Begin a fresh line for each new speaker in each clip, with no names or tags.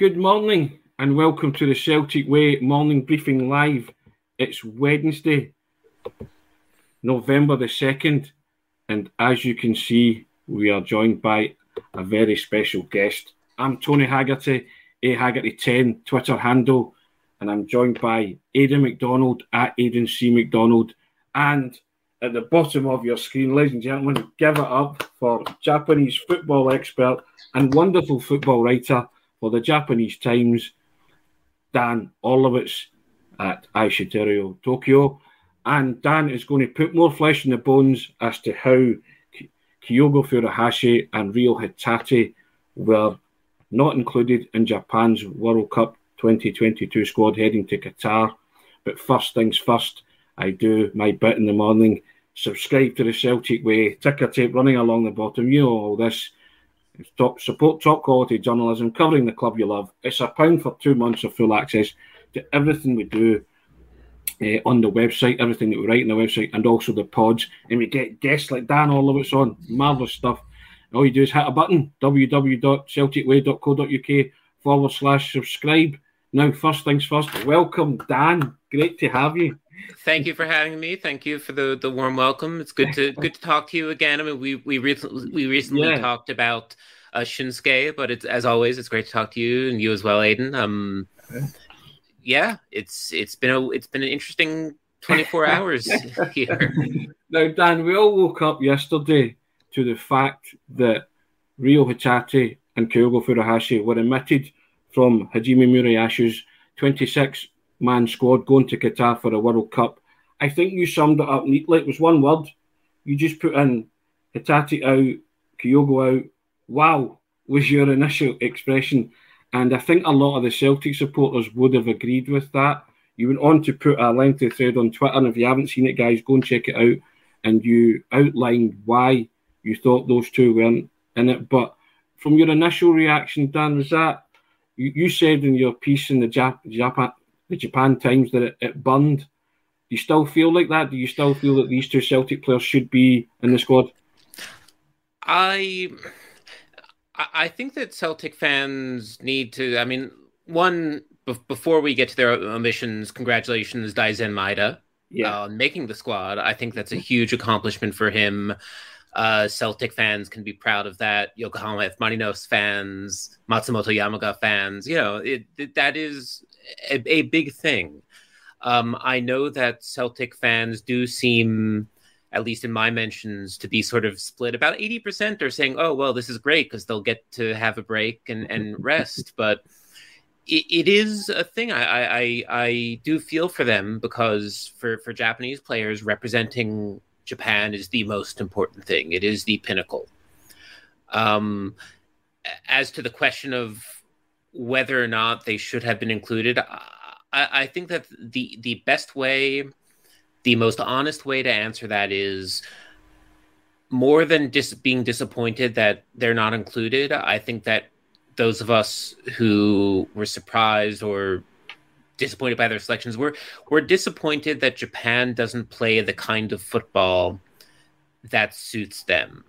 Good morning and welcome to the Celtic Way morning briefing live. It's Wednesday, November the 2nd, and as you can see, we are joined by a very special guest. I'm Tony Haggerty, A Haggerty10 Twitter handle, and I'm joined by Aidan McDonald at Aidan C. McDonald. And at the bottom of your screen, ladies and gentlemen, give it up for Japanese football expert and wonderful football writer for the Japanese Times, Dan Orlowitz at Aishiteru Tokyo. And Dan is going to put more flesh in the bones as to how Kyogo Furuhashi and Reo Hatate were not included in Japan's World Cup 2022 squad heading to Qatar. But first things first, I do my bit in the morning. Subscribe to the Celtic Way, ticker tape running along the bottom. You know all this. Top, support top quality journalism covering the club you love. It's a pound for two months of full access to everything we do uh, on the website, everything that we write on the website, and also the pods. And we get guests like Dan Orlowitz on. Marvellous stuff. All you do is hit a button www.celticway.co.uk forward slash subscribe. Now, first things first, welcome, Dan. Great to have you.
Thank you for having me. Thank you for the, the warm welcome. It's good to good to talk to you again. I mean, we we recently we recently yeah. talked about uh, Shunsuke, but it's as always, it's great to talk to you and you as well, Aidan. Um, yeah, it's it's been a it's been an interesting 24 hours here.
Now, Dan, we all woke up yesterday to the fact that Reo Hatate and Kyogo Furuhashi were omitted from Hajime Moriyasu's 26 man squad going to Qatar for a World Cup. I think you summed it up neatly. It was one word. You just put in Hatate out, Kyogo out. Wow, was your initial expression. And I think a lot of the Celtic supporters would have agreed with that. You went on to put a lengthy thread on Twitter, and if you haven't seen it, guys, go and check it out. And you outlined why you thought those two weren't in it. But from your initial reaction, Dan, was that you, you said in your piece in the Jap, Japan, the Japan Times that it, it burned? Do you still feel like that? Do you still feel that these two Celtic players should be in the squad?
I I think that Celtic fans need to. I mean, one before we get to their omissions, congratulations, Daizen Maeda, yeah. uh, making the squad. I think that's a huge accomplishment for him. Uh, Celtic fans can be proud of that. Yokohama F. Marinos fans, Matsumoto Yamaga fans, you know, it, it, that is a, a big thing. Um, I know that Celtic fans do seem, at least in my mentions, to be sort of split. About 80% are saying, oh, well, this is great because they'll get to have a break and, and rest. But it, it is a thing. I, I, I do feel for them because for, for Japanese players, representing Japan is the most important thing. It is the pinnacle. Um, as to the question of whether or not they should have been included, I, I think that the the best way, the most honest way to answer that is more than just being disappointed that they're not included. I think that those of us who were surprised or disappointed by their selections. We're we're disappointed that Japan doesn't play the kind of football that suits them,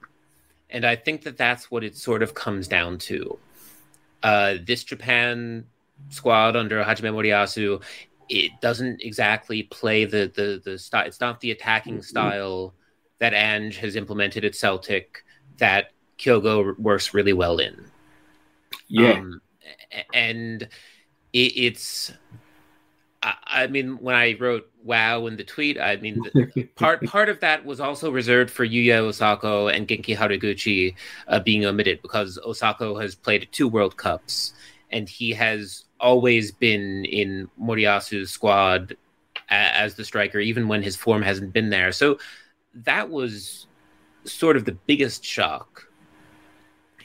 and I think that that's what it sort of comes down to. Uh, this Japan squad under Hajime Moriyasu, it doesn't exactly play the the the style. It's not the attacking mm-hmm. style that Ange has implemented at Celtic that Kyogo works really well in.
Yeah, um,
and it, it's I, I mean, when I wrote "wow" in the tweet, I mean, part part of that was also reserved for Yuya Osako and Genki Haraguchi uh, being omitted because Osako has played two World Cups and he has always been in Moriyasu's squad a- as the striker, even when his form hasn't been there. So that was sort of the biggest shock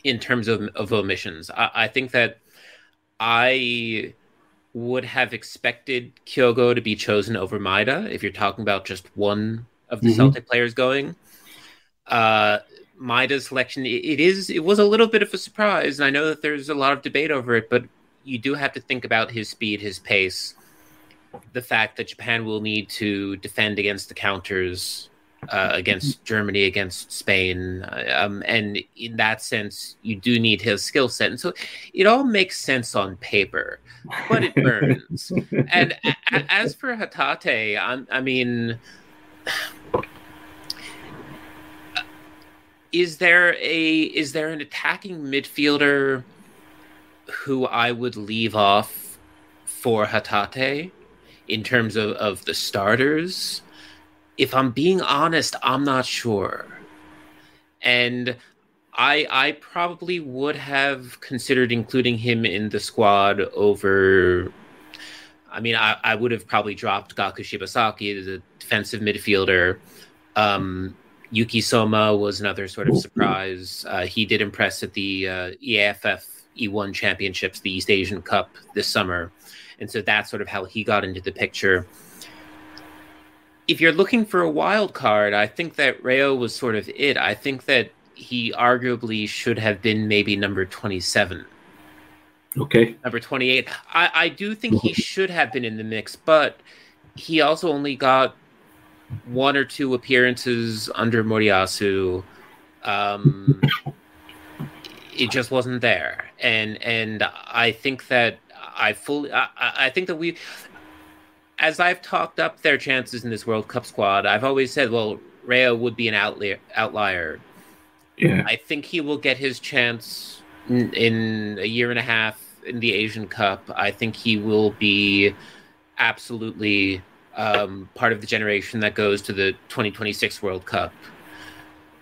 in terms of, of omissions. I, I think that I would have expected Kyogo to be chosen over Maeda if you're talking about just one of the mm-hmm. Celtic players going. Uh, Maeda's selection, it, it is, it was a little bit of a surprise, and I know that there's a lot of debate over it, but you do have to think about his speed, his pace, the fact that Japan will need to defend against the counters uh, against Germany, against Spain, um, and in that sense, you do need his skill set, and so it all makes sense on paper, but it burns. and a- as for Hatate, I'm, I mean, is there a is there an attacking midfielder who I would leave off for Hatate in terms of, of the starters? If I'm being honest, I'm not sure. And I I probably would have considered including him in the squad over I mean, I, I would have probably dropped Gaku Shibasaki, the defensive midfielder. Um, Yuki Soma was another sort of surprise. Uh, he did impress at the uh, EAFF E1 Championships, the East Asian Cup this summer. And so that's sort of how he got into the picture. If you're looking for a wild card, I think that Reo was sort of it. I think that he arguably should have been maybe number 27.
Okay.
Number 28. I, I do think he should have been in the mix, but he also only got one or two appearances under Moriyasu. Um, it just wasn't there, and and I think that I fully I, I think that we, as I've talked up their chances in this World Cup squad, I've always said, well, Reo would be an outlier. Outlier.
Yeah.
I think he will get his chance in, in a year and a half in the Asian Cup. I think he will be absolutely um, part of the generation that goes to the 2026 World Cup.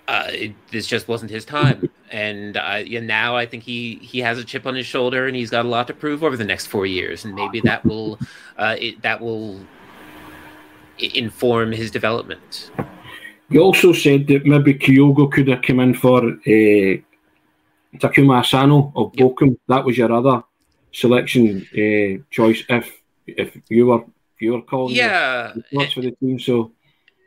Uh, it, this just wasn't his time, and uh, yeah, now I think he he has a chip on his shoulder, and he's got a lot to prove over the next four years, and maybe that will uh, it, that will inform his development.
You also said that maybe Kyogo could have come in for uh, Takuma Asano of Bochum. That was your other selection uh, choice if if you were you were calling
yeah
and, for the team. So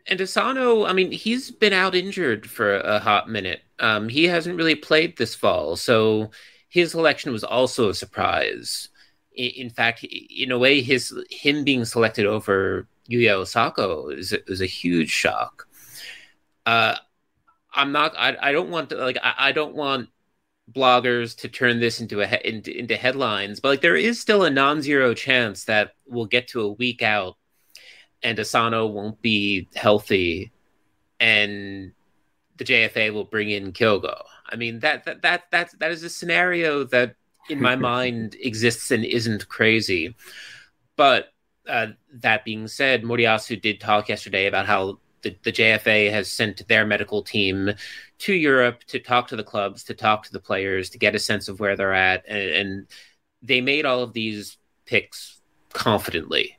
and Asano, I mean, he's been out injured for a hot minute. Um, he hasn't really played this fall, so his selection was also a surprise. In, in fact, in a way, his him being selected over Yuya Osako is, is a huge shock. Uh, I'm not. I, I don't want to like. I, I don't want bloggers to turn this into a into, into headlines, but like there is still a non-zero chance that we'll get to a week out and Asano won't be healthy and the JFA will bring in Kyogo. I mean that that that that that is a scenario that in my mind exists and isn't crazy. But uh, that being said, Moriyasu did talk yesterday about how the, the JFA has sent their medical team to Europe to talk to the clubs, to talk to the players, to get a sense of where they're at, and, and they made all of these picks confidently.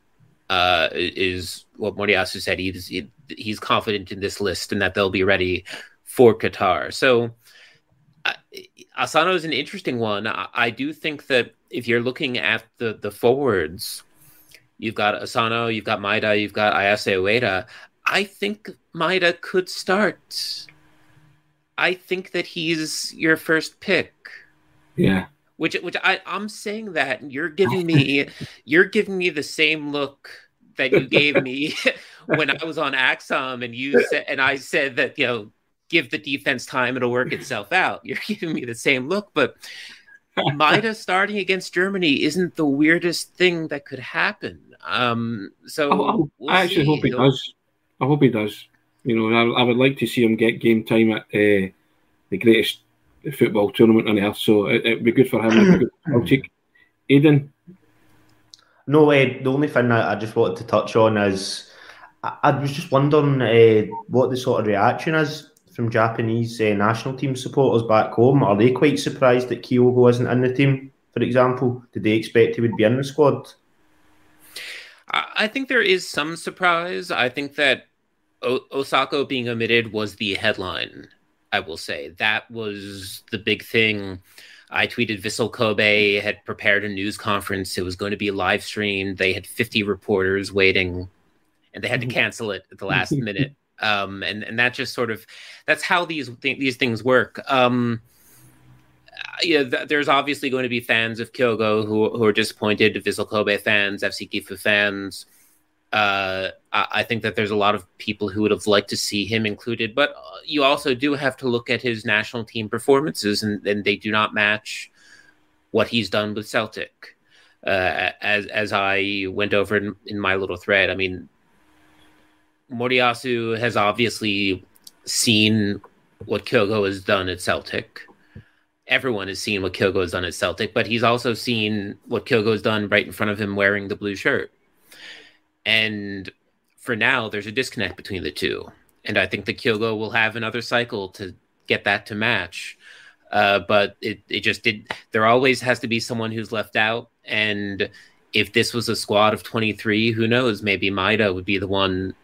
Uh, is what Moriyasu said. He's he's confident in this list and that they'll be ready for Qatar. So uh, Asano is an interesting one. I, I, do think that if you're looking at the the forwards, you've got Asano, you've got Maeda, you've got Ayase Ueda. I think Maeda could start. I think that he's your first pick.
Yeah.
Which which I I'm saying that and you're giving me you're giving me the same look that you gave me when I was on Axom and you said and I said that you know give the defense time it'll work itself out. You're giving me the same look but Maeda starting against Germany isn't the weirdest thing that could happen. Um so
I, we'll I actually see. hope he does. I hope he does. You know, I, I would like to see him get game time at uh, the greatest football tournament on earth. So it, would be good for him. I'll take Aidan.
No, uh, the only thing I, I just wanted to touch on is I, I was just wondering uh, what the sort of reaction is from Japanese uh, national team supporters back home. Are they quite surprised that Kyogo isn't in the team? For example, did they expect he would be in the squad?
I think there is some surprise. I think that o- Osako being omitted was the headline. I will say that was the big thing. I tweeted Vissel Kobe had prepared a news conference. It was going to be live streamed. They had 50 reporters waiting, and they had to mm-hmm. cancel it at the last minute. Um, and and that just sort of that's how these th- these things work. Um, yeah, th- there's obviously going to be fans of Kyogo who who are disappointed, Vissel Kobe fans, FC Gifu fans Uh, I think that there's a lot of people who would have liked to see him included, but uh, you also do have to look at his national team performances, and, and they do not match what he's done with Celtic. Uh, as as I went over in, in my little thread, I mean, Moriyasu has obviously seen what Kyogo has done at Celtic. Everyone has seen what Kyogo has done at Celtic, but he's also seen what Kyogo has done right in front of him wearing the blue shirt. And for now, there's a disconnect between the two. And I think the Kyogo will have another cycle to get that to match. Uh, but it, it just did. There always has to be someone who's left out. And if this was a squad of 23, who knows? Maybe Maeda would be the one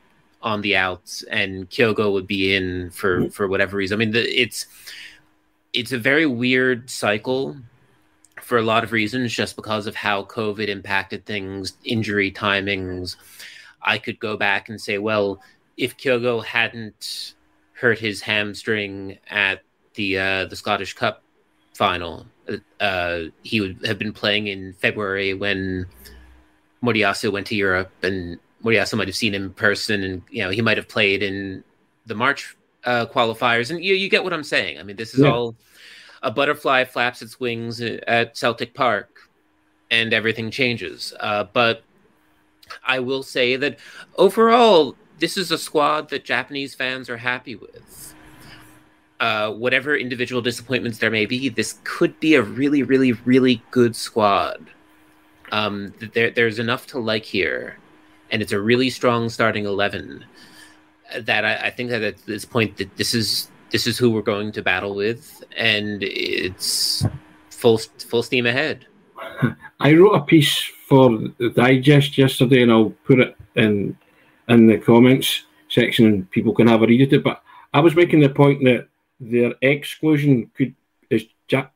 on the outs and Kyogo would be in for, for whatever reason. I mean, the, it's it's a very weird cycle for a lot of reasons, just because of how COVID impacted things, injury timings. I could go back and say, well, if Kyogo hadn't hurt his hamstring at the uh, the Scottish Cup final, uh, he would have been playing in February when Moriyasu went to Europe, and Moriyasu might have seen him in person, and you know he might have played in the March uh, qualifiers, and you you get what I'm saying. I mean, this is yeah. all a butterfly flaps its wings at Celtic Park and everything changes. Uh, but I will say that overall, this is a squad that Japanese fans are happy with. Uh, whatever individual disappointments there may be, this could be a really, really, really good squad. Um, there, there's enough to like here, and it's a really strong starting eleven. That I, I think that at this point, that this is this is who we're going to battle with, and it's full full steam ahead.
I wrote a piece for the digest yesterday, and I'll put it in in the comments section, and people can have a read of it. But I was making the point that their exclusion could is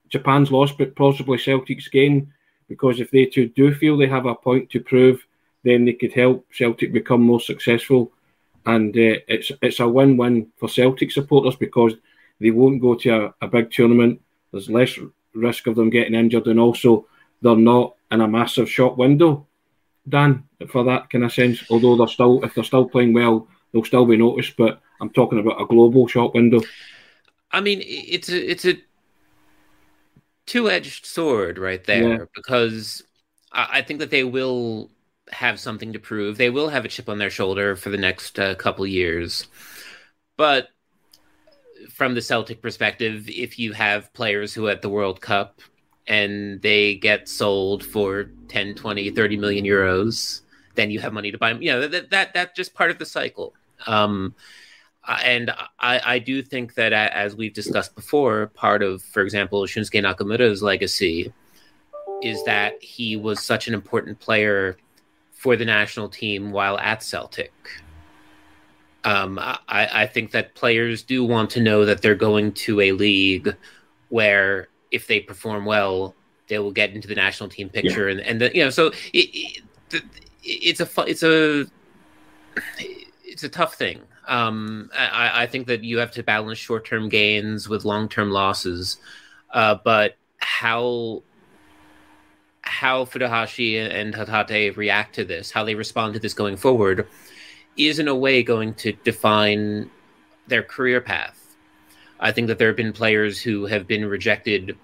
Japan's loss, but possibly Celtic's gain, because if they two do feel they have a point to prove, then they could help Celtic become more successful and uh, it's it's a win-win for Celtic supporters because they won't go to a, a, big tournament. There's less risk of them getting injured, and also they're not in a massive shop window. Dan, for that kind of sense, although they're still if they're still playing well, they'll still be noticed. But I'm talking about a global shop window.
I mean, it's a it's a two-edged sword right there yeah. because I, I think that they will have something to prove. They will have a chip on their shoulder for the next uh, couple years. But from the Celtic perspective, if you have players who at the World Cup and they get sold for 10, 20, 30 million euros, then you have money to buy them. You know, that, that that's just part of the cycle. Um, and I, I do think that, as we've discussed before, part of, for example, Shunsuke Nakamura's legacy is that he was such an important player for the national team while at Celtic. Um, I, I think that players do want to know that they're going to a league where if they perform well, they will get into the national team picture, yeah. and and the, you know, so it, it, it's a it's a it's a tough thing. Um, I, I think that you have to balance short term gains with long term losses, uh, but how how Furuhashi and Hatate react to this, how they respond to this going forward, is in a way going to define their career path. I think that there have been players who have been rejected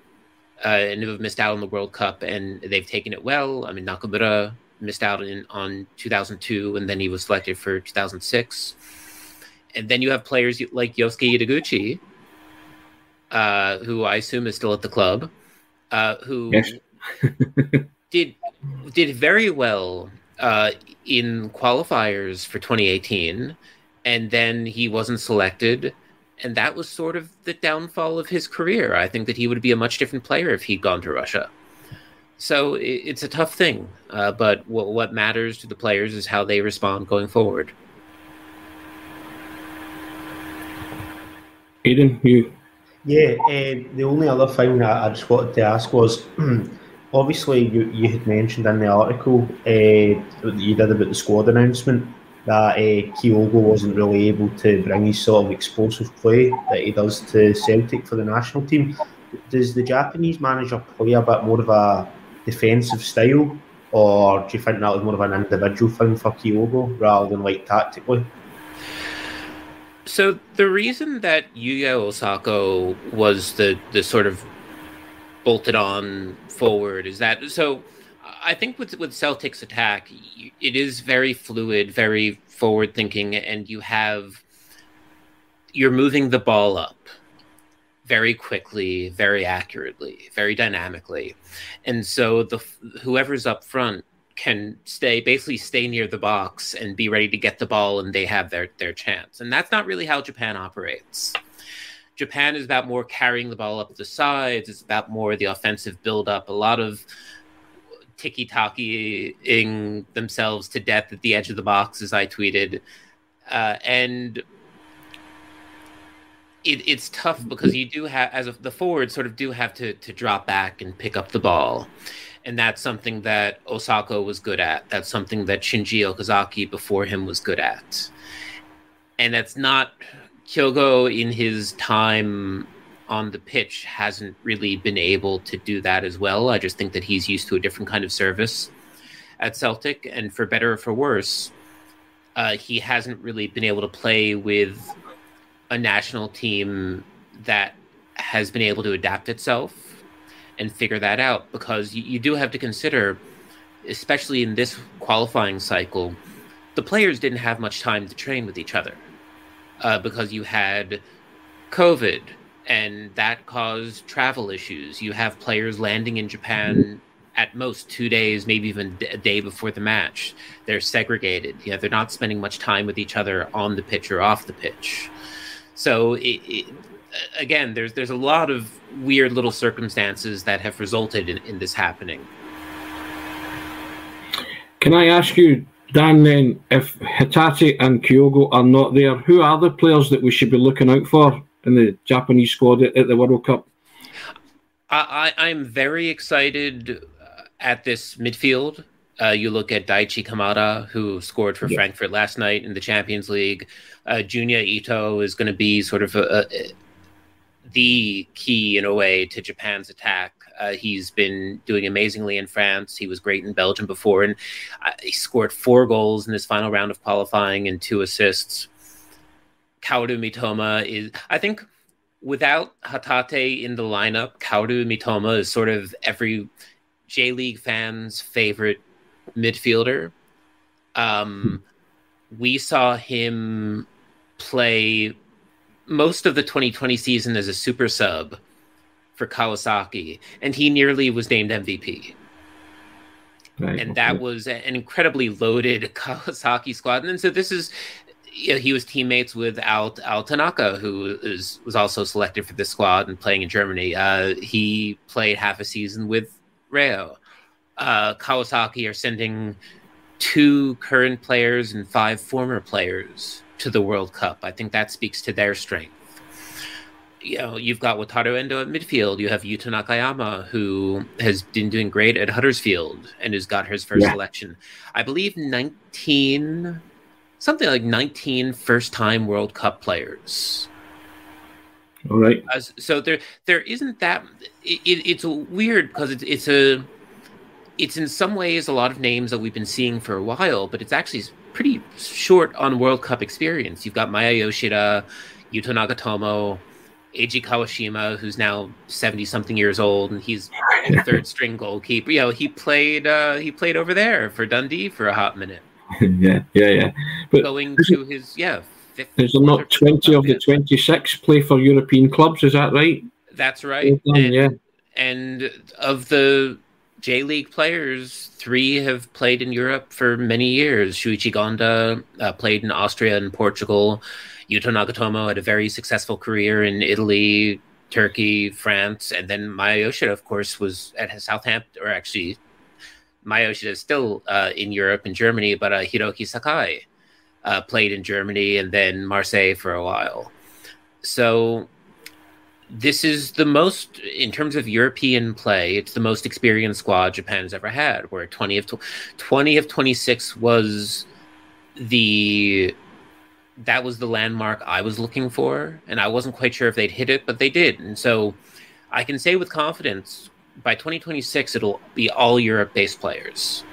uh, and who have missed out on the World Cup, and they've taken it well. I mean, Nakamura missed out in, on 2002, and then he was selected for 2006. And then you have players like Yosuke Ideguchi, uh, who I assume is still at the club, uh, who yes. did did very well uh, in qualifiers for 2018, and then he wasn't selected, and that was sort of the downfall of his career. I think that he would be a much different player if he'd gone to Russia. So it's a tough thing, uh, but what, what matters to the players is how they respond going forward.
Aidan, you.
Yeah, uh, the only other thing that I just wanted to ask was obviously you, you had mentioned in the article uh, you did about the squad announcement that uh, Kyogo wasn't really able to bring his sort of explosive play that he does to Celtic for the national team. Does the Japanese manager play a bit more of a defensive style, or do you think that was more of an individual thing for Kyogo rather than like tactically?
So the reason that Yuya Osako was the the sort of bolted on forward is that so I think with with Celtic's attack, it is very fluid, very forward thinking, and you have you're moving the ball up very quickly, very accurately, very dynamically, and so the whoever's up front can stay basically stay near the box and be ready to get the ball, and they have their their chance. And that's not really how Japan operates. Japan is about more carrying the ball up the sides. It's about more the offensive build up. A lot of ticky tackying themselves to death at the edge of the box, as I tweeted. Uh, and it, it's tough because you do have, as a, the forward, sort of do have to, to drop back and pick up the ball. And that's something that Osako was good at. That's something that Shinji Okazaki before him was good at. And that's not Kyogo in his time on the pitch hasn't really been able to do that as well. I just think that he's used to a different kind of service at Celtic, and for better or for worse, uh, he hasn't really been able to play with a national team that has been able to adapt itself and figure that out because you, you do have to consider, especially in this qualifying cycle, the players didn't have much time to train with each other uh, because you had COVID and that caused travel issues. You have players landing in Japan at most two days, maybe even a day before the match. They're segregated. You know, they're not spending much time with each other on the pitch or off the pitch. So it, it, again, there's there's a lot of weird little circumstances that have resulted in, in this happening.
Can I ask you, Dan, then, if Hatate and Kyogo are not there, who are the players that we should be looking out for in the Japanese squad at, at the World Cup?
I, I'm very excited uh, at this midfield. Uh, you look at Daichi Kamada, who scored for yeah. Frankfurt last night in the Champions League. Uh, Junya Ito is going to be sort of a, a, the key, in a way, to Japan's attack. Uh, he's been doing amazingly in France. He was great in Belgium before, and uh, he scored four goals in his final round of qualifying and two assists. Kaoru Mitoma is, I think, without Hatate in the lineup, Kaoru Mitoma is sort of every J League fan's favorite midfielder. Um, we saw him play most of the 2020 season as a super sub for Kawasaki, and he nearly was named MVP. Right, and that was an incredibly loaded Kawasaki squad. And so this is you know, he was teammates with Ao, Ao Tanaka, who is, was also selected for the squad and playing in Germany. Uh, he played half a season with Reo. Uh, Kawasaki are sending two current players and five former players to the World Cup. I think that speaks to their strength. You know, you've got Wataru Endo at midfield. You have Yuta Nakayama, who has been doing great at Huddersfield and has got his first yeah. selection. I believe 19 something like 19 first time World Cup players.
All right.
Uh, so there there isn't that it, it's weird because it's it's a it's in some ways a lot of names that we've been seeing for a while, but it's actually pretty short on World Cup experience. You've got Maya Yoshida, Yuto Nagatomo, Eiji Kawashima, who's now seventy something years old, and he's third string goalkeeper. You know, he played uh, he played over there for Dundee for a hot minute.
yeah, yeah, yeah.
But going to his yeah.
There's not twenty of the twenty-six play for European clubs. Is that right?
That's right. Done, and, yeah. And of the J League players, three have played in Europe for many years. Shuichi Gonda uh, played in Austria and Portugal. Yuto Nagatomo had a very successful career in Italy, Turkey, France, and then Maya Yoshida, of course, was at Southampton, or actually Mayoshi is still uh, in Europe and Germany, but uh, Hiroki Sakai uh, played in Germany and then Marseille for a while. So this is the most, in terms of European play, it's the most experienced squad Japan's ever had. Where twenty of twenty of twenty six was the that was the landmark I was looking for, and I wasn't quite sure if they'd hit it, but they did, and so I can say with confidence by 2026 it'll be all Europe based players.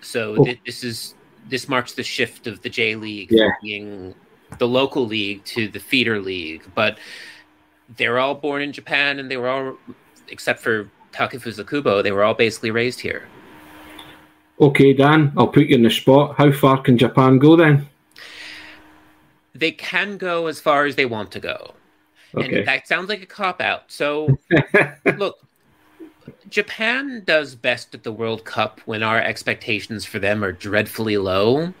So th- this is this marks the shift of the J League yeah. being the local league to the feeder league. But they're all born in Japan, and they were all, except for Takefusa Kubo, they were all basically raised here.
Okay, Dan, I'll put you in the spot. How far can Japan go then?
They can go as far as they want to go. Okay. And that sounds like a cop out. So, look, Japan does best at the World Cup when our expectations for them are dreadfully low.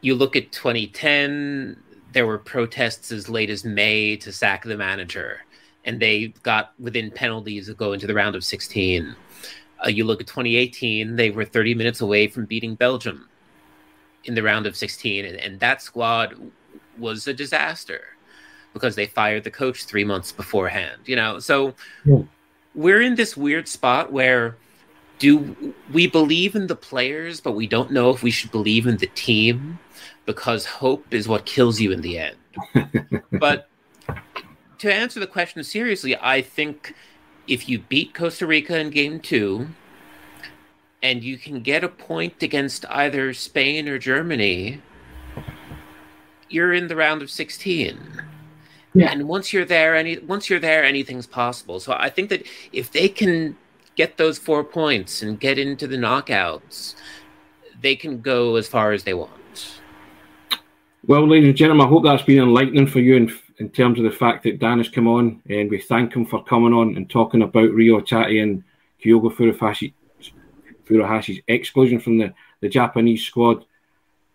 You look at 2010, there were protests as late as May to sack the manager, and they got within penalties of go into the round of 16. Uh, you look at 2018, they were 30 minutes away from beating Belgium in the round of 16, and, and that squad was a disaster because they fired the coach three months beforehand. You know, so yeah. we're in this weird spot where do we believe in the players, but we don't know if we should believe in the team because hope is what kills you in the end. but to answer the question seriously, I think if you beat Costa Rica in game two and you can get a point against either Spain or Germany, you're in the round of 16. Yeah. And once you're there, any once you're there, anything's possible. So I think that if they can get those four points and get into the knockouts, they can go as far as they want.
Well, ladies and gentlemen, I hope that's been enlightening for you in, in terms of the fact that Dan has come on, and we thank him for coming on and talking about Reo Hatate and Kyogo Furuhashi, Furuhashi's exclusion from the, the Japanese squad.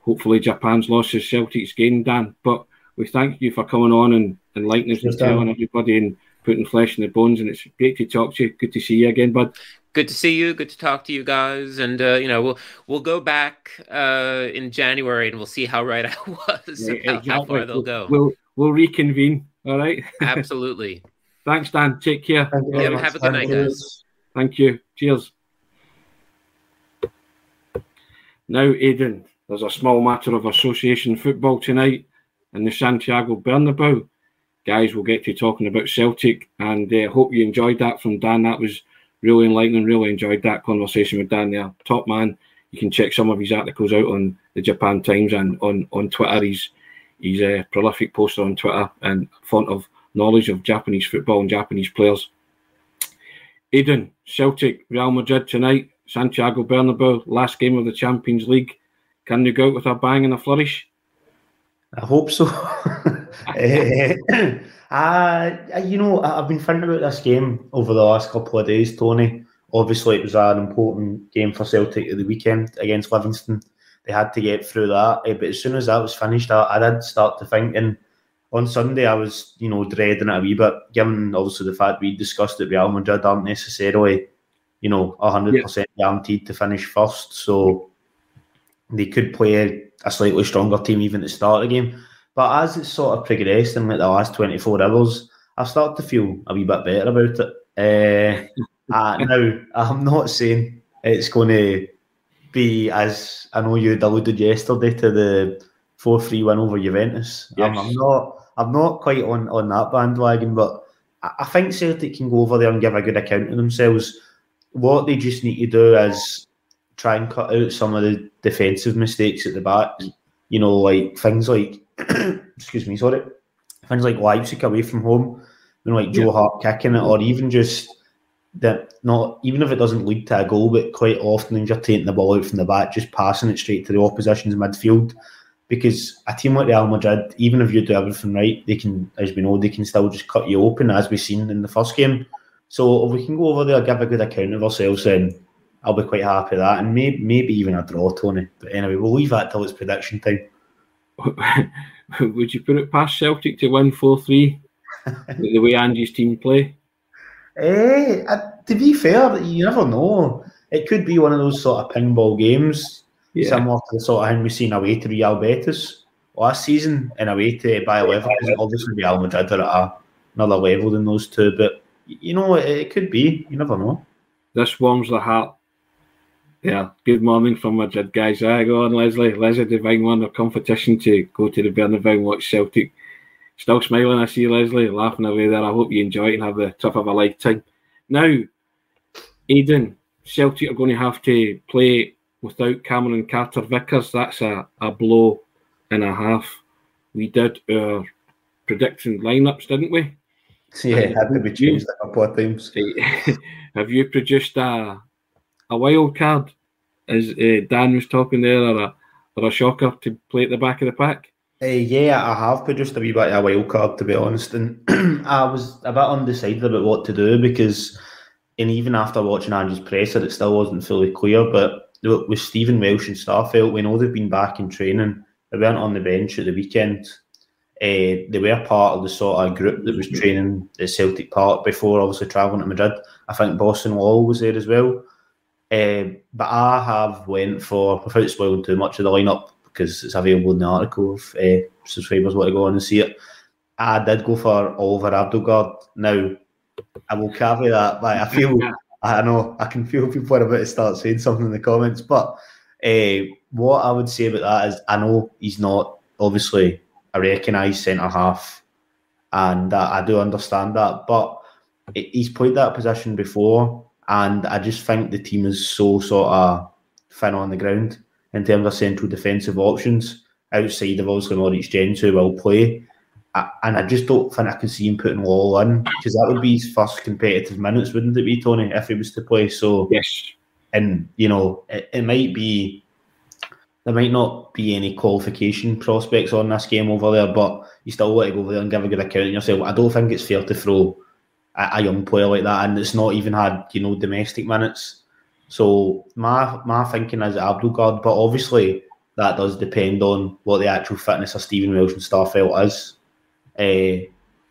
Hopefully, Japan's loss is Celtic's gain, Dan. But we thank you for coming on and enlightening us and telling everybody and putting flesh in the bones. And it's great to talk to you. Good to see you again, bud
good to see you. Good to talk to you guys. And uh, you know, we'll we'll go back uh, in January and we'll see how right I was. Yeah, exactly. How far they'll go.
We'll we'll reconvene. All right.
Absolutely.
Thanks, Dan. Take care.
Yeah, have a good night, guys.
Thank you. Cheers. Now, Aidan, there's a small matter of association football tonight in the Santiago Bernabeu. Guys, we'll get to talking about Celtic, and uh, hope you enjoyed that from Dan. That was really enlightening. Really enjoyed that conversation with Dan there. Top man. You can check some of his articles out on the Japan Times and on, on Twitter. He's he's a prolific poster on Twitter and font of knowledge of Japanese football and Japanese players. Aidan, Celtic, Real Madrid tonight, Santiago Bernabeu, last game of the Champions League. Can you go out with a bang and a flourish?
I hope so. uh, you know, I've been thinking about this game over the last couple of days, Tony. Obviously, it was an important game for Celtic at the weekend against Livingston. They had to get through that. Eh, but as soon as that was finished, I, I did start to think. And on Sunday, I was, you know, dreading it a wee bit, given obviously the fact we discussed that Real Madrid aren't necessarily, you know, 100% yeah. guaranteed to finish first. So they could play a, slightly stronger team even at the start of the game. But as it's sort of progressed in like the last 24 hours, I've started to feel a wee bit better about it. Uh, uh, now, I'm not saying it's going to be as I know you alluded yesterday to the 4 3 win over Juventus. Yes. I'm, I'm, not I'm not quite on, on that bandwagon, but I, I think Celtic can go over there and give a good account of themselves. What they just need to do is try and cut out some of the defensive mistakes at the back. You know, like things like excuse me, sorry, things like Leipzig away from home, you know, like Joe yeah. Hart kicking it, or even just that not even if it doesn't lead to a goal, but quite often you're taking the ball out from the back, just passing it straight to the opposition's midfield. Because a team like Real Madrid, even if you do everything right, they can, as we know, they can still just cut you open, as we've seen in the first game. So if we can go over there, give a good account of ourselves, then I'll be quite happy with that, and maybe maybe even a draw, Tony. But anyway, we'll leave that till it's prediction time.
would you put it past Celtic to win 4 3 the way Ange's team play?
Eh, uh, to be fair, you never know. It could be one of those sort of pinball games, yeah. similar to the sort of thing we've seen away to Real Betis last season and away to Bayer Leverkusen. Obviously, Real Madrid are at another level than those two, but you know, it, could be. You never know.
This warms the heart yeah, good morning from Madrid, guys. I go on, Leslie. Leslie Devine won a competition to go to the Bernabeu and watch Celtic. Still smiling, I see Leslie laughing away there. I hope you enjoy it and have the trip of a lifetime. Now, Aidan, Celtic are going to have to play without Cameron Carter Vickers, that's a, a blow and a half. We did our prediction lineups, didn't we?
Yeah, had to be changed a couple of times.
Have you produced a a wild card, as uh, Dan was talking there, or a, or a shocker to play at the back of the pack?
Uh, yeah, I have produced a wee bit of a wild card to be honest, and I was a bit undecided about what to do because, and even after watching Andrew's presser, it still wasn't fully clear. But with Stephen Welsh and Starfelt, we know they've been back in training. They weren't on the bench at the weekend. Uh, they were part of the sort of group that was training at Celtic Park before obviously travelling to Madrid. I think Bosun Lawal was there as well. Uh, but I have went for, without spoiling too much of the lineup, because it's available in the article if uh, subscribers want to go on and see it. I did go for Oliver Abildgaard. Now, I will caveat that, but I feel, I know, I can feel people are about to start saying something in the comments, but uh, what I would say about that is I know he's not obviously a recognised centre half, and uh, I do understand that, but he's played that position before, and I just think the team is so sort of thin on the ground in terms of central defensive options outside of obviously Moritz Jenz who will play. I, and I just don't think I can see him putting Wall in because that would be his first competitive minutes, wouldn't it be, Tony, if he was to play? So
yes,
and you know it, it might be there might not be any qualification prospects on this game over there, but you still want to go over there and give a good account of yourself. I don't think it's fair to throw a, a young player like that, and it's not even had you know domestic minutes. So my my thinking is Abildgaard, but obviously that does depend on what the actual fitness of Stephen Welsh and Starfelt is. Uh,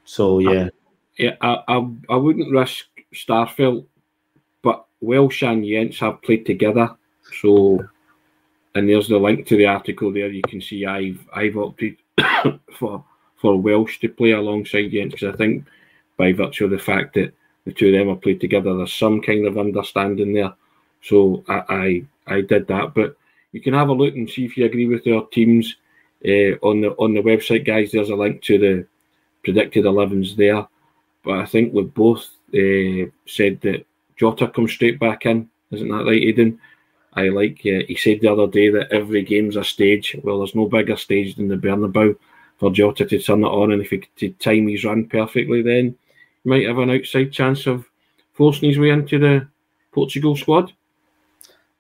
so yeah,
yeah, I, I I wouldn't risk Starfelt, but Welsh and Jenz have played together, so and there's the link to the article there. You can see I've I've opted for for Welsh to play alongside Jenz because I think by virtue of the fact that the two of them have played together, there's some kind of understanding there. So I, I, I did that, but you can have a look and see if you agree with our teams uh, on the on the website, guys. There's a link to the predicted 11s there, but I think we've both uh, said that Jota comes straight back in. Isn't that right, Aidan? I like. Uh, he said the other day that every game's a stage. Well, there's no bigger stage than the Bernabeu for Jota to turn it on, and if he could time his run perfectly, then he might have an outside chance of forcing his way into the Portugal squad.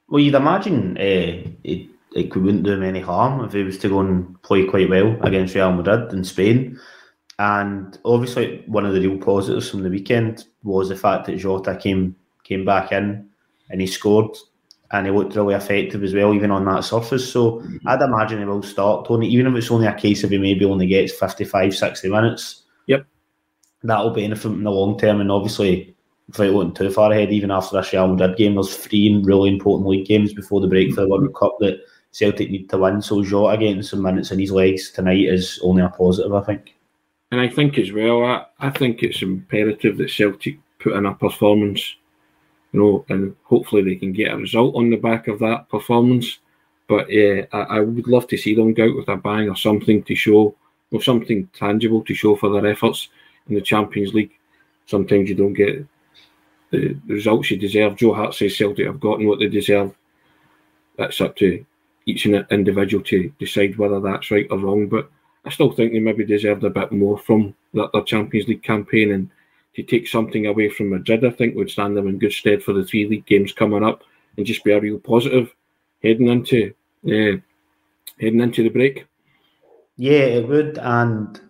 Well, you'd imagine uh, it, it wouldn't do him any harm if he was to go and play quite well against Real Madrid in Spain. And obviously, one of the real positives from the weekend was the fact that Jota came came back in and he scored and he looked really effective as well, even on that surface. So mm-hmm. I'd imagine he will start, Tony, even if it's only a case of he maybe only gets 55, 60 minutes.
Yep.
That'll be him in the long term. And obviously, without looking too far ahead, even after this Real Madrid game, there's three really important league games before the break for the World Cup that Celtic need to win. So Jota getting some minutes in his legs tonight is only a positive, I think.
And I think as well, I, I think it's imperative that Celtic put in a performance, you know, and hopefully they can get a result on the back of that performance. But yeah, I, I would love to see them go out with a bang or something to show, or something tangible to show for their efforts in the Champions League. Sometimes you don't get the, the results you deserve. Joe Hart says Celtic have gotten what they deserve. That's up to each individual to decide whether that's right or wrong. But I still think they maybe deserved a bit more from that, their Champions League campaign. And to take something away from Madrid, I think would stand them in good stead for the three league games coming up and just be a real positive heading into uh, heading into the break.
Yeah, it would, and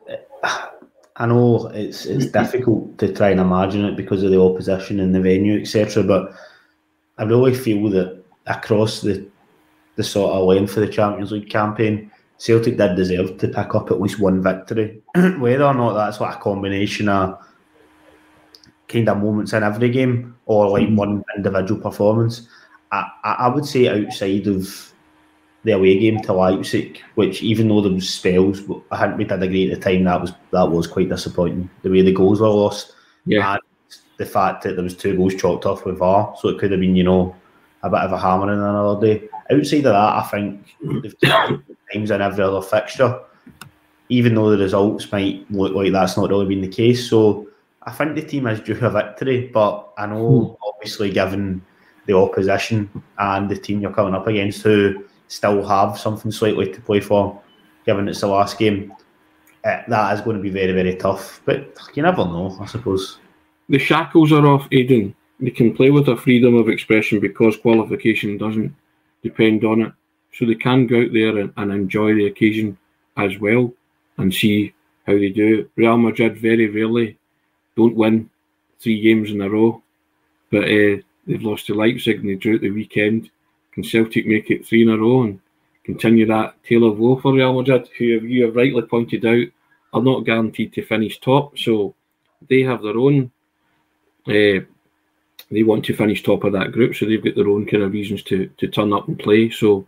I know it's it's difficult to try and imagine it because of the opposition and the venue, etc. But I really feel that across the the sort of length of the Champions League campaign, Celtic did deserve to pick up at least one victory. Whether or not that's what a combination of kind of moments in every game or like hmm. one individual performance, I, I would say outside of the away game to Leipzig, which even though there was spells, I hadn't we did agree at the time that was that was quite disappointing. The way the goals were lost,
yeah, and
the fact that there was two goals chalked off with VAR, so it could have been you know a bit of a hammering another day. Outside of that, I think hmm. they've times in every other fixture, even though the results might look like that's not really been the case. So I think the team is due a victory, but I know hmm. obviously given the opposition and the team you're coming up against who still have something slightly to play for, given it's the last game. Uh, that is going to be very, very tough. But you never know, I suppose.
The shackles are off, Aidan. They can play with a freedom of expression because qualification doesn't depend on it. So they can go out there and, and enjoy the occasion as well and see how they do. Real Madrid very rarely don't win three games in a row, but uh, they've lost to Leipzig and they drew at the weekend. Can Celtic make it three in a row and continue that tale of woe for Real Madrid, who you have rightly pointed out are not guaranteed to finish top, so they have their own. Uh, they want to finish top of that group, so they've got their own kind of reasons to to turn up and play. So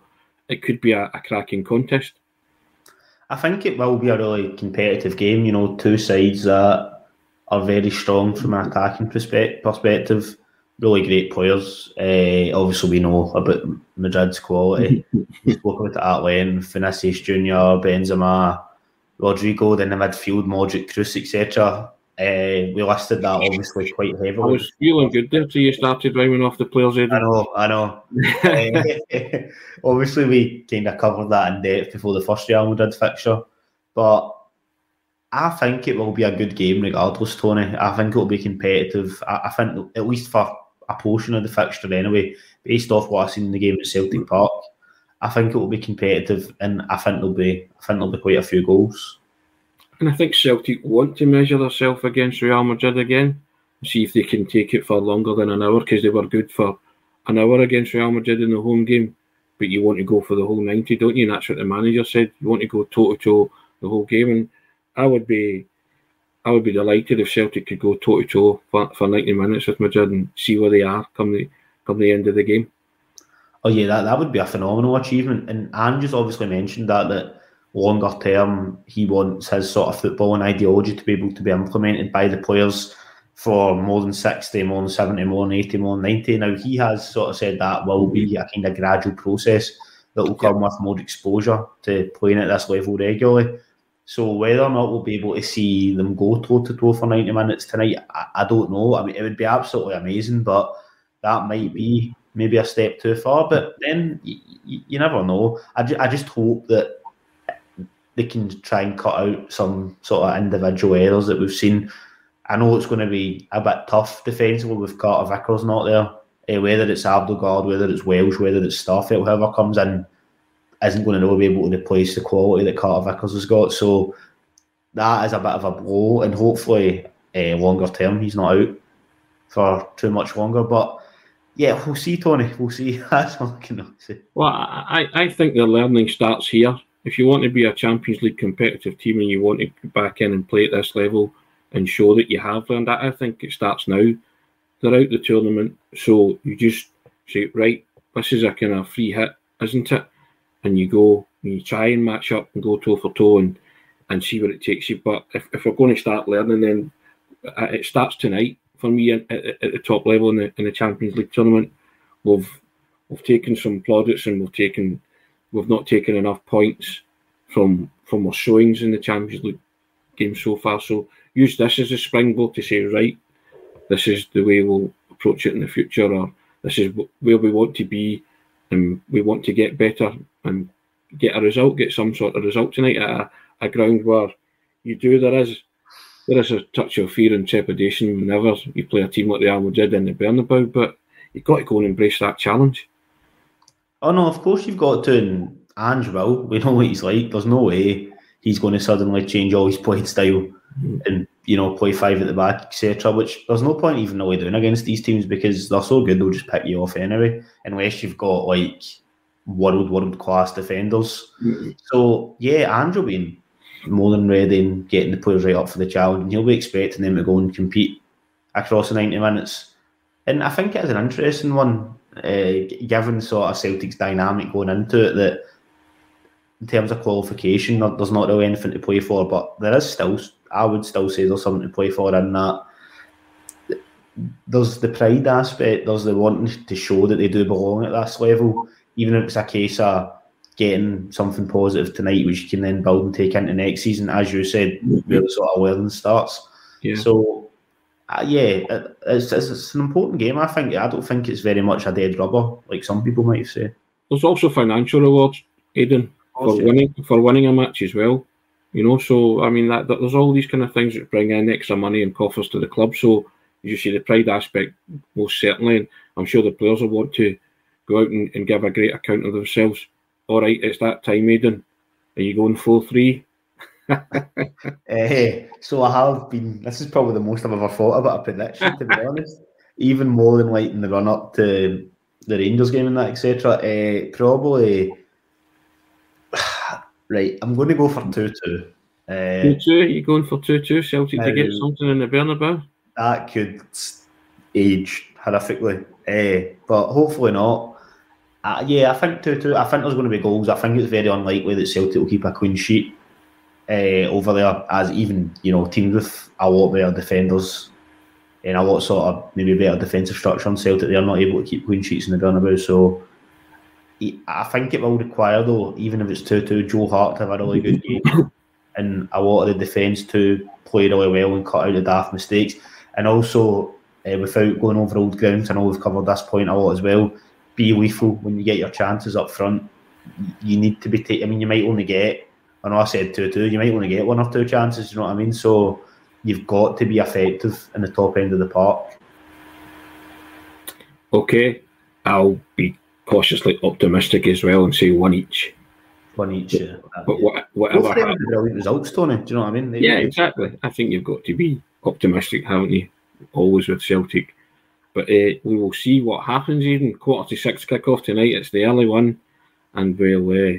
it could be a, a cracking contest.
I think it will be a really competitive game. You know, two sides that are very strong from an attacking perspective. Really great players. Uh, obviously, we know about Madrid's quality. we spoke about it at length. Vinicius Junior, Benzema, Rodrygo, then the midfield, Modric, Kroos, etc. Uh, we listed that obviously quite heavily. I
was feeling good there till you started rhyming off the players.
I know, I know. uh, obviously, we kind of covered that in depth before the first Real Madrid fixture, but I think it will be a good game regardless, Tony. I think it will be competitive. I, I think at least for a portion of the fixture anyway, based off what I've seen in the game at Celtic Park, I think it will be competitive, and I think there'll be I think there'll be quite a few goals.
And I think Celtic want to measure themselves against Real Madrid again, see if they can take it for longer than an hour because they were good for an hour against Real Madrid in the home game. But you want to go for the whole 90, don't you? And that's what the manager said. You want to go toe to toe the whole game. And I would be I would be delighted if Celtic could go toe to toe for, for 90 minutes with Madrid and see where they are come the come the end of the game.
Oh yeah, that, that would be a phenomenal achievement. And Ange's obviously mentioned that that longer term, he wants his sort of football and ideology to be able to be implemented by the players for more than 60, more than 70, more than 80, more than 90. Now, he has sort of said that will be a kind of gradual process that will come with more exposure to playing at this level regularly. So whether or not we'll be able to see them go toe to toe for 90 minutes tonight, I, I, don't know. I mean, it would be absolutely amazing, but that might be maybe a step too far. But then you, you, never know. I, ju- I just hope that they can try and cut out some sort of individual errors that we've seen. I know it's going to be a bit tough defensively with Carter Vickers not there. Uh, whether it's Abildgaard, whether it's Welsh, whether it's Starfelt, whoever comes in isn't going to be able to replace the quality that Carter Vickers has got. So that is a bit of a blow, and hopefully, uh, longer term, he's not out for too much longer. But yeah, we'll see, Tony. We'll see. That's all I can say.
Well, I, I think the learning starts here if you want to be a Champions League competitive team and you want to get back in and play at this level and show that you have learned that, I think it starts now. They're out the tournament, so you just say, right, this is a kind of free hit, isn't it? And you go and you try and match up and go toe for toe and, and see where it takes you. But if, if we're going to start learning, then it starts tonight for me at, at, at the top level in the, in the Champions League tournament. We've we've taken some plaudits and we've taken we've not taken enough points from from our showings in the Champions League game so far. So use this as a springboard to say, right, this is the way we'll approach it in the future, or this is where we want to be, and we want to get better and get a result, get some sort of result tonight at a, a ground where you do there is there is a touch of fear and trepidation whenever you play a team like Real Madrid in the Bernabeu, but you've got to go and embrace that challenge.
Oh no, of course you've got to, and Ange will. We know what he's like. There's no way he's going to suddenly change all his playing style mm. and you know play five at the back, etc. Which there's no point even really doing against these teams because they're so good they'll just pick you off anyway, unless you've got like world world class defenders. Mm-hmm. So yeah, Ange being be more than ready and getting the players right up for the challenge, and he'll be expecting them to go and compete across the ninety minutes. And I think it is an interesting one uh, given sort of Celtic's dynamic going into it, that in terms of qualification, there's not really anything to play for, but there is still, I would still say there's something to play for in that. There's the pride aspect, there's the wanting to show that they do belong at this level, even if it's a case of getting something positive tonight, which you can then build and take into next season, as you said, where the sort of learning starts. Yeah. So uh, yeah, it's, it's, it's, an important game. I think. I don't think it's very much a dead rubber like some people might say.
There's also financial rewards, Aidan, for winning for winning a match as well. You know, so I mean that, that, there's all these kind of things that bring in extra money and coffers to the club. So you see the pride aspect most certainly, and I'm sure the players will want to go out and, and give a great account of themselves. All right, it's that time, Aidan. Are you going full three?
uh, so I have been. This is probably the most I've ever thought about a prediction, to be honest. Even more than like in the run up to the Rangers game and that, etc. Uh, eh, probably. Right, I'm going to go for two two.
Uh, two two. You going for two two? Celtic to get something in the Bernabeu.
That could age horrifically, uh, but hopefully not. Uh, yeah, I think two two. I think there's going to be goals. I think it's very unlikely that Celtic will keep a clean sheet uh, over there, as even you know teams with a lot better defenders and a lot sort of maybe better defensive structure on Celtic, they're not able to keep clean sheets in the Bernabeu. So I think it will require though, even if it's two two, Joe Hart to have a really good game and a lot of the defence to play really well and cut out the daft mistakes, and also uh, without going over old grounds. I know we've covered this point a lot as well. Be lethal when you get your chances up front. You need to be. I mean, you might only get I know I said two two. You might only get one or two chances. You know what I mean? So you've got to be effective in the top end of the park.
Okay, I'll be cautiously optimistic as well and say one each.
One each, yeah.
But what, whatever.
Brilliant results, Tony. Do you know what I mean?
They, yeah, exactly. I think you've got to be optimistic, haven't you? Always with Celtic. But uh, we will see what happens. Even quarter to six kick-off tonight. It's the early one, and we'll uh,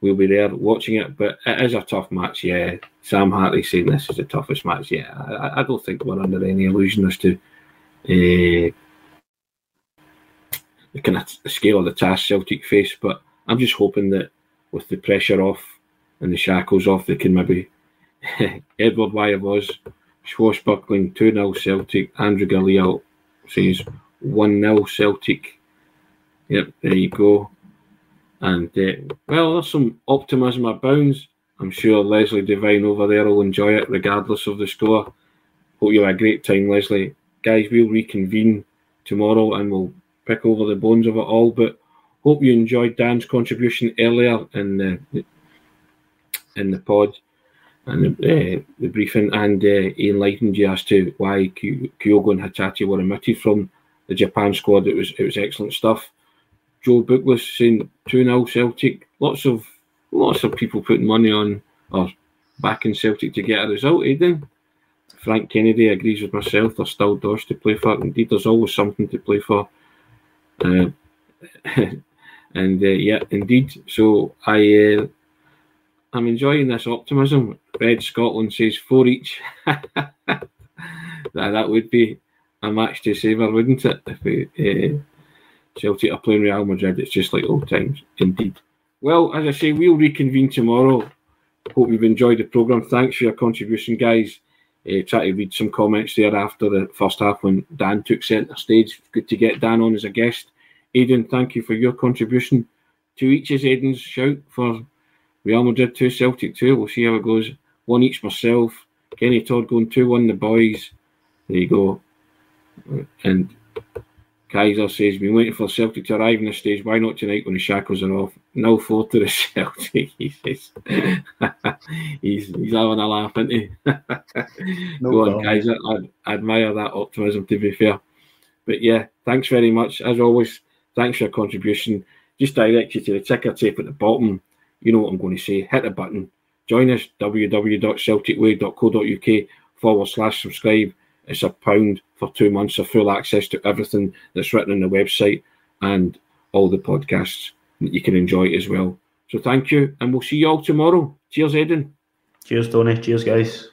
we'll be there watching it. But it is a tough match, yeah. Sam Hartley saying this is the toughest match, yeah. I, I don't think we're under any illusion as to uh, the kind of scale of the task Celtic face. But I'm just hoping that with the pressure off and the shackles off, they can maybe Edward Wyevos, swashbuckling 2 0 Celtic. Andrew Galea says 1 0 Celtic. Yep, there you go. And uh, well, there's some optimism abounds. I'm sure Leslie Devine over there will enjoy it regardless of the score. Hope you have a great time, Leslie. Guys, we'll reconvene tomorrow and we'll pick over the bones of it all. But hope you enjoyed Dan's contribution earlier in the in the pod and the, uh, the briefing, and uh, he enlightened you as to why Kyogo and Hatate were omitted from the Japan squad. It was it was excellent stuff. Joe Bookless saying 2 0 Celtic. Lots of lots of people putting money on or backing Celtic to get a result, Aidan. Frank Kennedy agrees with myself. There's still doors to play for. Indeed, there's always something to play for. Uh, and uh, yeah, indeed. So I, uh, I'm enjoying this optimism. Red Scotland says four each. that that would be a match to savour, wouldn't it? If we, uh, Celtic are playing Real Madrid. It's just like old times, indeed. Well, as I say, we'll reconvene tomorrow. Hope you've enjoyed the programme. Thanks for your contribution, guys. Uh, try to read some comments there after the first half when Dan took centre stage. Good to get Dan on as a guest. Aidan, thank you for your contribution. To each is Aidan's shout for Real Madrid 2, Celtic 2. We'll see how it goes. One each myself. Kenny Todd going 2 1 the boys. There you go. And Kaiser says, been waiting for Celtic to arrive in the stage. Why not tonight when the shackles are off? No four to the Celtic. he says. he's, he's having a laugh, isn't he? no Go on, Kaiser. I, I admire that optimism, to be fair. But yeah, thanks very much. As always, thanks for your contribution. Just direct you to the ticker tape at the bottom. You know what I'm going to say. Hit the button. Join us, www.celticway.co.uk forward slash subscribe. It's a pound for two months of full access to everything that's written on the website and all the podcasts that you can enjoy as well. So thank you, and we'll see you all tomorrow. Cheers, Aidan.
Cheers, Tony. Cheers, guys.